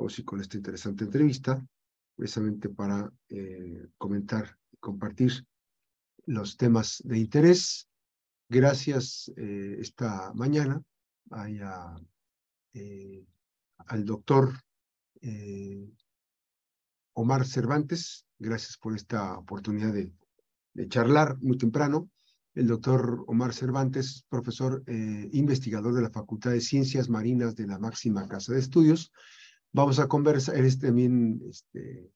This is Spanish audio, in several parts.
vamos a con esta interesante entrevista, precisamente para comentar y compartir los temas de interés. Gracias esta mañana al doctor Omar Cervantes. Gracias por esta oportunidad de, charlar muy temprano. El doctor Omar Cervantes, profesor eh, investigador de la Facultad de Ciencias Marinas de la máxima casa de estudios. Vamos a conversar, él es también este,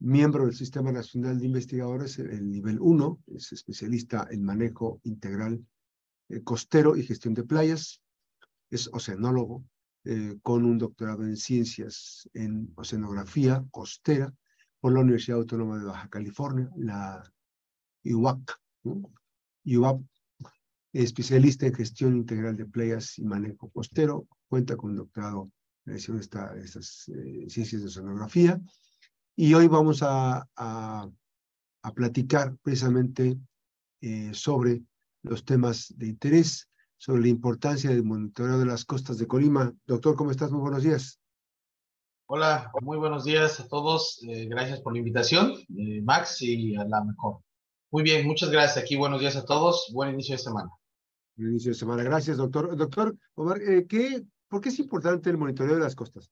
miembro del Sistema Nacional de Investigadores, el nivel 1, es especialista en manejo integral eh, costero y gestión de playas, es oceanólogo, eh, con un doctorado en ciencias en oceanografía costera por la Universidad Autónoma de Baja California, la IUAC. IUAC, especialista en gestión integral de playas y manejo costero, cuenta con un doctorado en esta, estas eh, ciencias de oceanografía. Y hoy vamos a, a, a platicar precisamente eh, sobre los temas de interés sobre la importancia del monitoreo de las costas de Colima. Doctor, ¿cómo estás? Muy buenos días. Hola, muy buenos días a todos. Eh, gracias por la invitación, eh, Max, y a la mejor. Muy bien, muchas gracias. Aquí buenos días a todos. Buen inicio de semana. Buen inicio de semana. Gracias, doctor. Doctor Omar, eh, ¿qué, ¿por qué es importante el monitoreo de las costas?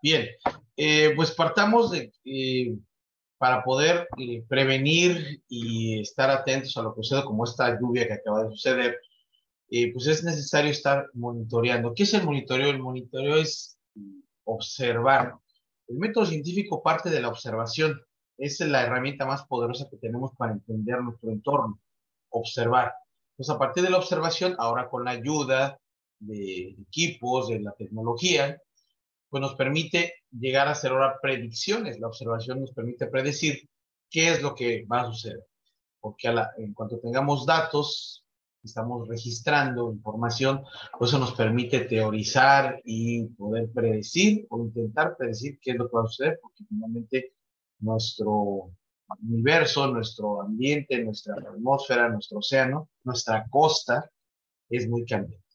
Bien, pues partamos de para poder prevenir y estar atentos a lo que sucede, como esta lluvia que acaba de suceder, eh, pues es necesario estar monitoreando. ¿Qué es el monitoreo? El monitoreo es observar. El método científico parte de la observación. Es la herramienta más poderosa que tenemos para entender nuestro entorno, observar. Pues a partir de la observación, ahora con la ayuda de equipos, de la tecnología, pues nos permite llegar a hacer ahora predicciones. La observación nos permite predecir qué es lo que va a suceder. Porque en cuanto tengamos datos, estamos registrando información, pues eso nos permite teorizar y poder predecir o intentar predecir qué es lo que va a suceder, porque finalmente nuestro universo, nuestro ambiente, nuestra atmósfera, nuestro océano, nuestra costa es muy cambiante.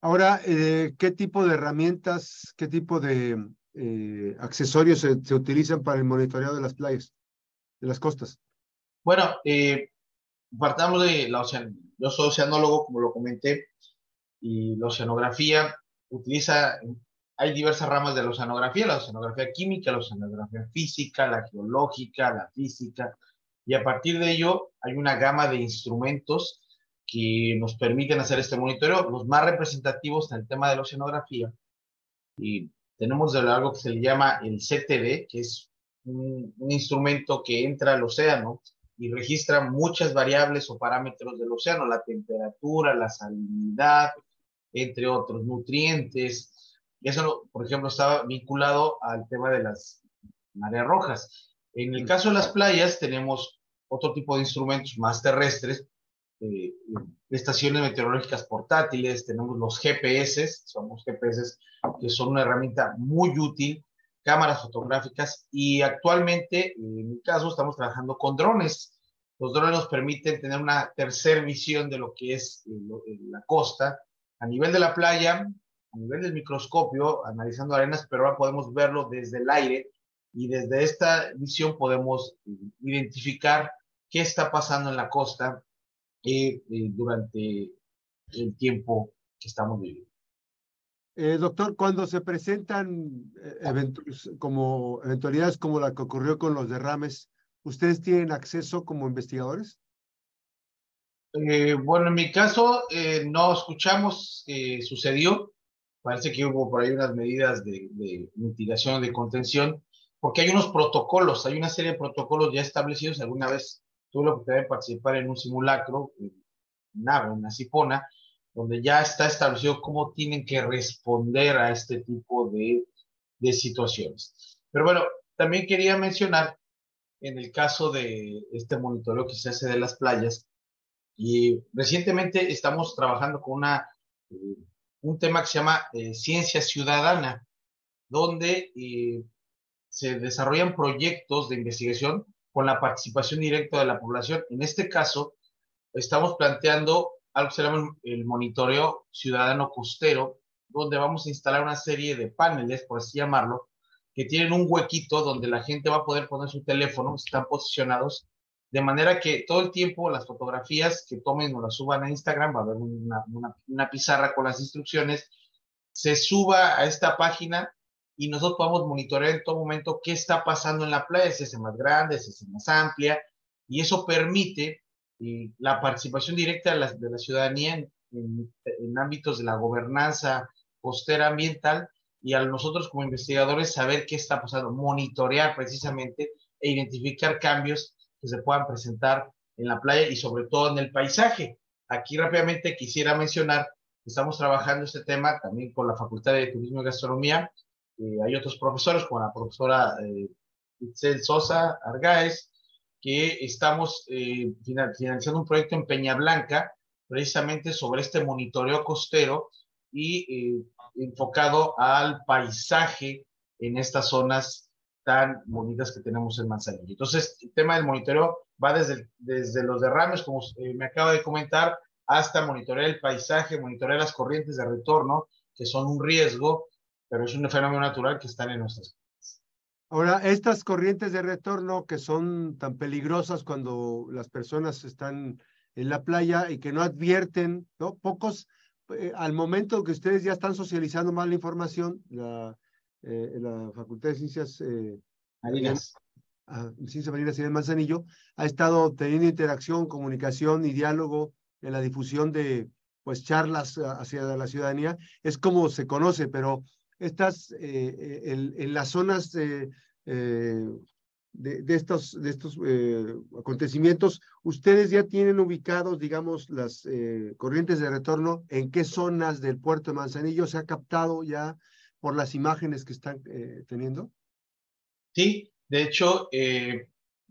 Ahora, eh, ¿qué tipo de herramientas, qué tipo de eh, accesorios se, se, utilizan para el monitoreo de las playas, de las costas? Bueno, eh, partamos de la ocean. Yo soy oceanólogo, como lo comenté, y la oceanografía utiliza, hay diversas ramas de la oceanografía, la oceanografía química, la oceanografía física, la geológica, la física, y a partir de ello hay una gama de instrumentos que nos permiten hacer este monitoreo. Los más representativos en el tema de la oceanografía, y tenemos de algo que se le llama el CTD, que es un, un instrumento que entra al océano y registra muchas variables o parámetros del océano, la temperatura, la salinidad, entre otros nutrientes. Eso, por ejemplo, estaba vinculado al tema de las mareas rojas. En el caso de las playas tenemos otro tipo de instrumentos más terrestres, eh, estaciones meteorológicas portátiles, tenemos los GPS, somos GPS que son una herramienta muy útil, cámaras fotográficas y actualmente, en mi caso, estamos trabajando con drones. Los drones nos permiten tener una tercera visión de lo que es eh, eh, la costa a nivel de la playa, a nivel del microscopio, analizando arenas, pero ahora podemos verlo desde el aire y desde esta visión podemos identificar qué está pasando en la costa, eh, durante el tiempo que estamos viviendo. Eh, doctor, cuando se presentan eh, eventos, como eventualidades como la que ocurrió con los derrames, ¿ustedes tienen acceso como investigadores? bueno, en mi caso no escuchamos que sucedió. Parece que hubo por ahí unas medidas de, de mitigación, de contención, porque hay unos protocolos, hay una serie de protocolos ya establecidos. Alguna vez tuve la oportunidad de participar en un simulacro, en nave, una cipona, donde ya está establecido cómo tienen que responder a este tipo de, de situaciones. Pero bueno, también quería mencionar en el caso de este monitoreo que se hace de las playas, y recientemente estamos trabajando con una, eh, un tema que se llama eh, ciencia ciudadana, donde eh, se desarrollan proyectos de investigación con la participación directa de la población. En este caso, estamos planteando algo que se llama el monitoreo ciudadano costero, donde vamos a instalar una serie de paneles, por así llamarlo, que tienen un huequito donde la gente va a poder poner su teléfono, están posicionados, de manera que todo el tiempo las fotografías que tomen o las suban a Instagram, va a haber una, una pizarra con las instrucciones, se suba a esta página y nosotros podemos monitorear en todo momento qué está pasando en la playa, si es más grande, si es más amplia, y eso permite eh, la participación directa de la, de la ciudadanía en, en, ámbitos de la gobernanza costera ambiental y a nosotros como investigadores saber qué está pasando, monitorear precisamente e identificar cambios que se puedan presentar en la playa y sobre todo en el paisaje. Aquí rápidamente quisiera mencionar que estamos trabajando este tema también con la Facultad de Turismo y Gastronomía eh, hay otros profesores, como la profesora eh, Itzel Sosa Argaez, que estamos eh, financiando un proyecto en Peña Blanca, precisamente sobre este monitoreo costero y eh, enfocado al paisaje en estas zonas tan bonitas que tenemos en Manzanillo. Entonces, el tema del monitoreo va desde, desde los derrames, como me acaba de comentar, hasta monitorear el paisaje, monitorear las corrientes de retorno, que son un riesgo, pero es un fenómeno natural que están en nuestras vidas. Ahora, estas corrientes de retorno que son tan peligrosas cuando las personas están en la playa y que no advierten, ¿no? Pocos, eh, al momento que ustedes ya están socializando más la información, la, eh, la Facultad de Ciencias eh, Marinas. Ciencias Marinas y de Manzanillo, ha estado teniendo interacción, comunicación y diálogo en la difusión de pues charlas hacia la ciudadanía. Es como se conoce, pero estas, eh, eh, en, las zonas de, eh, de, estos, de estos acontecimientos, ustedes ya tienen ubicados, digamos, las corrientes de retorno, en qué zonas del puerto de Manzanillo se ha captado ya por las imágenes que están teniendo? Sí, de hecho,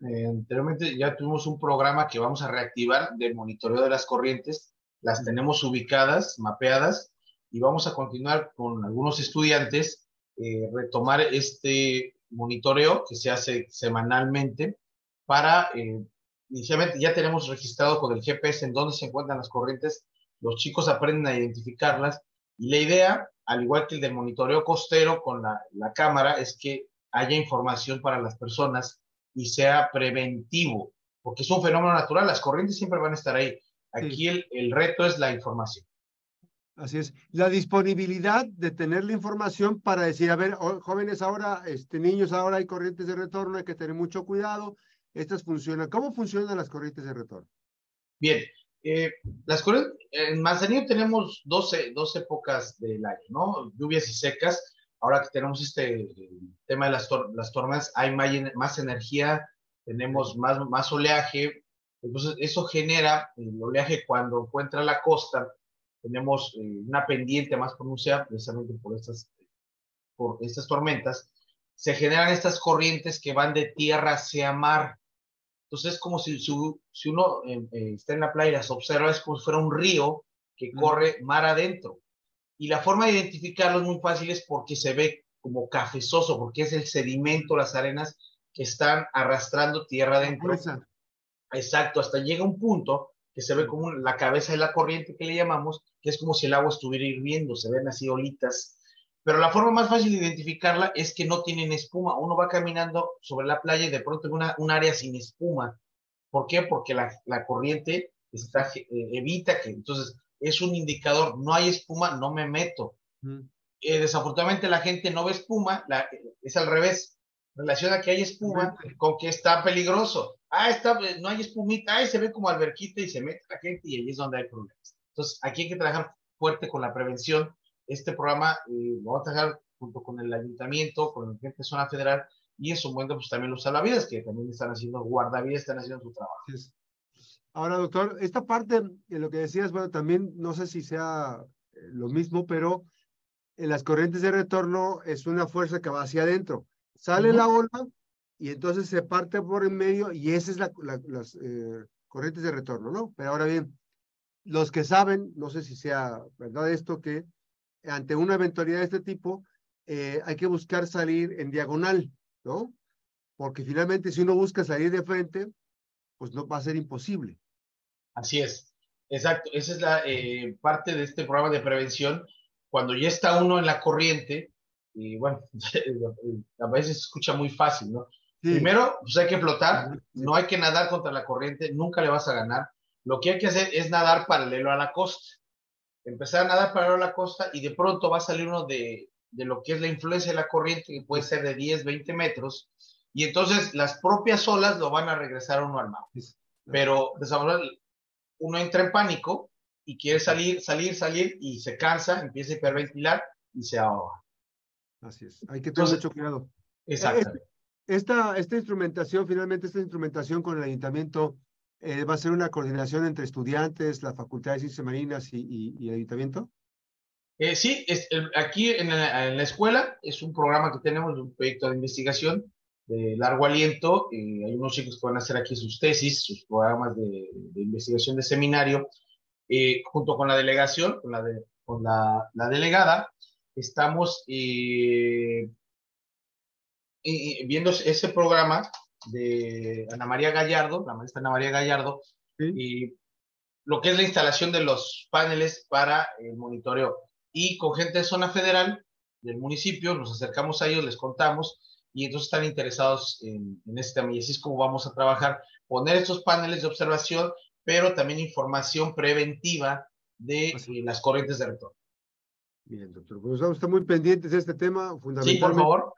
anteriormente ya tuvimos un programa que vamos a reactivar de monitoreo de las corrientes, las tenemos ubicadas, mapeadas, y vamos a continuar con algunos estudiantes, eh, retomar este monitoreo que se hace semanalmente para, eh, inicialmente ya tenemos registrado con el GPS en dónde se encuentran las corrientes, los chicos aprenden a identificarlas y la idea, al igual que el del monitoreo costero con la, la cámara, es que haya información para las personas y sea preventivo, porque es un fenómeno natural, las corrientes siempre van a estar ahí. Aquí el, el reto es la información. Así es. La disponibilidad de tener la información para decir, a ver, jóvenes ahora, este, niños ahora hay corrientes de retorno, hay que tener mucho cuidado. Estas funcionan. ¿Cómo funcionan las corrientes de retorno? Bien, eh, las corrientes, en Manzanillo tenemos 12, 12 épocas del año, ¿no? Lluvias y secas. Ahora que tenemos este tema de las, las tormentas, hay más, más energía, tenemos más, más oleaje. Entonces, eso genera el oleaje cuando encuentra la costa tenemos eh, una pendiente más pronunciada precisamente por estas, por estas tormentas, se generan estas corrientes que van de tierra hacia mar. Entonces es como si, si, uno eh, eh, está en la playa y se observa, es como si fuera un río que corre mar adentro. Y la forma de identificarlo es muy fácil, es porque se ve como cafezoso, porque es el sedimento, las arenas que están arrastrando tierra adentro. Exacto, hasta llega un punto que se ve como la cabeza de la corriente que le llamamos, que es como si el agua estuviera hirviendo, se ven así olitas. Pero la forma más fácil de identificarla es que no tienen espuma. Uno va caminando sobre la playa y de pronto ve un área sin espuma. ¿Por qué? Porque la, la corriente está, eh, evita que, entonces, es un indicador, no hay espuma, no me meto. Eh, desafortunadamente la gente no ve espuma, la, es al revés, relaciona que hay espuma con que está peligroso ah, está, eh, no hay espumita, ah, se ve como alberquita y se mete la gente y ahí es donde hay problemas. Entonces, aquí hay que trabajar fuerte con la prevención. Este programa eh, lo vamos a trabajar junto con el ayuntamiento, con la gente zona federal y en su momento pues también los salvavidas que también están haciendo, guardavidas están haciendo su trabajo. Ahora, doctor, esta parte de lo que decías, bueno, también no sé si sea eh, lo mismo, pero en las corrientes de retorno es una fuerza que va hacia adentro. Sale la ola, y entonces se parte por en medio y esa es la, las eh, corrientes de retorno, ¿no? Pero ahora bien, los que saben, no sé si sea verdad esto, que ante una eventualidad de este tipo eh, hay que buscar salir en diagonal, ¿no? Porque finalmente si uno busca salir de frente, pues no va a ser imposible. Así es, exacto. Esa es la eh, parte de este programa de prevención cuando ya está uno en la corriente, y bueno, a veces se escucha muy fácil, ¿no? Primero, pues hay que flotar, no hay que nadar contra la corriente, nunca le vas a ganar. Lo que hay que hacer es nadar paralelo a la costa. Empezar a nadar paralelo a la costa y de pronto va a salir uno de, de lo que es la influencia de la corriente, que puede ser de 10, 20 metros, y entonces las propias olas lo van a regresar a uno al mar. Pero uno entra en pánico y quiere salir, salir, salir y se cansa, empieza a hiperventilar y se ahoga. Así es, hay que tener mucho cuidado. Exactamente. Esta, esta instrumentación, finalmente esta instrumentación con el ayuntamiento, eh, ¿va a ser una coordinación entre estudiantes, la Facultad de Ciencias Marinas y, y, el ayuntamiento? Eh, sí, es, aquí en la, en la, escuela es un programa que tenemos, un proyecto de investigación de largo aliento. Eh, hay unos chicos que van a hacer aquí sus tesis, sus programas de, de investigación de seminario, eh, junto con la delegación, con la, de, con la, la delegada, estamos eh, viendo ese programa de Ana María Gallardo, la maestra Ana María Gallardo, y lo que es la instalación de los paneles para el monitoreo. Y con gente de zona federal del municipio, nos acercamos a ellos, les contamos, y entonces están interesados en, en este tema. Y así es como vamos a trabajar, poner estos paneles de observación, pero también información preventiva de eh, las corrientes de retorno. Bien, doctor. Pues estar muy pendientes de este tema, fundamentalmente. Sí, por favor.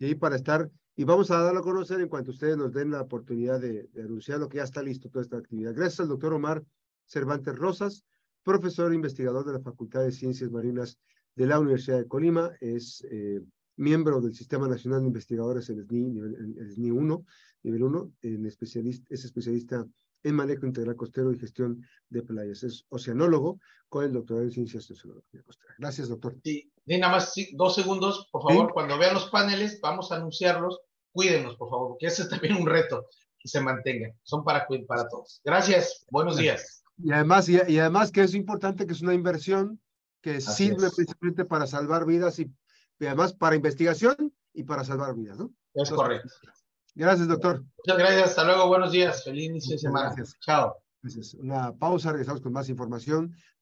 Sí, para estar, y vamos a darlo a conocer en cuanto ustedes nos den la oportunidad de, de anunciar lo que ya está listo toda esta actividad. Gracias al doctor Omar Cervantes Rosas, profesor e investigador de la Facultad de Ciencias Marinas de la Universidad de Colima, es eh, miembro del Sistema Nacional de Investigadores en SNI, el SNI 1, nivel 1, en especialista, es especialista en manejo integral costero y gestión de playas. Es oceanólogo con el doctorado en ciencias de oceanografía costera. Gracias, doctor. Sí, nada más dos segundos, por favor. Cuando vean los paneles, vamos a anunciarlos. Cuídenos, por favor, porque ese es también un reto que se mantenga. Son para, para todos. Gracias. Buenos días. Y además, y, además que es importante que es una inversión que sirve principalmente para salvar vidas y, además para investigación y para salvar vidas, ¿no? Es correcto. Gracias, doctor. Muchas gracias. Hasta luego. Buenos días. Feliz inicio de semana. Gracias. Chao. Gracias. Una pausa. Regresamos con más información.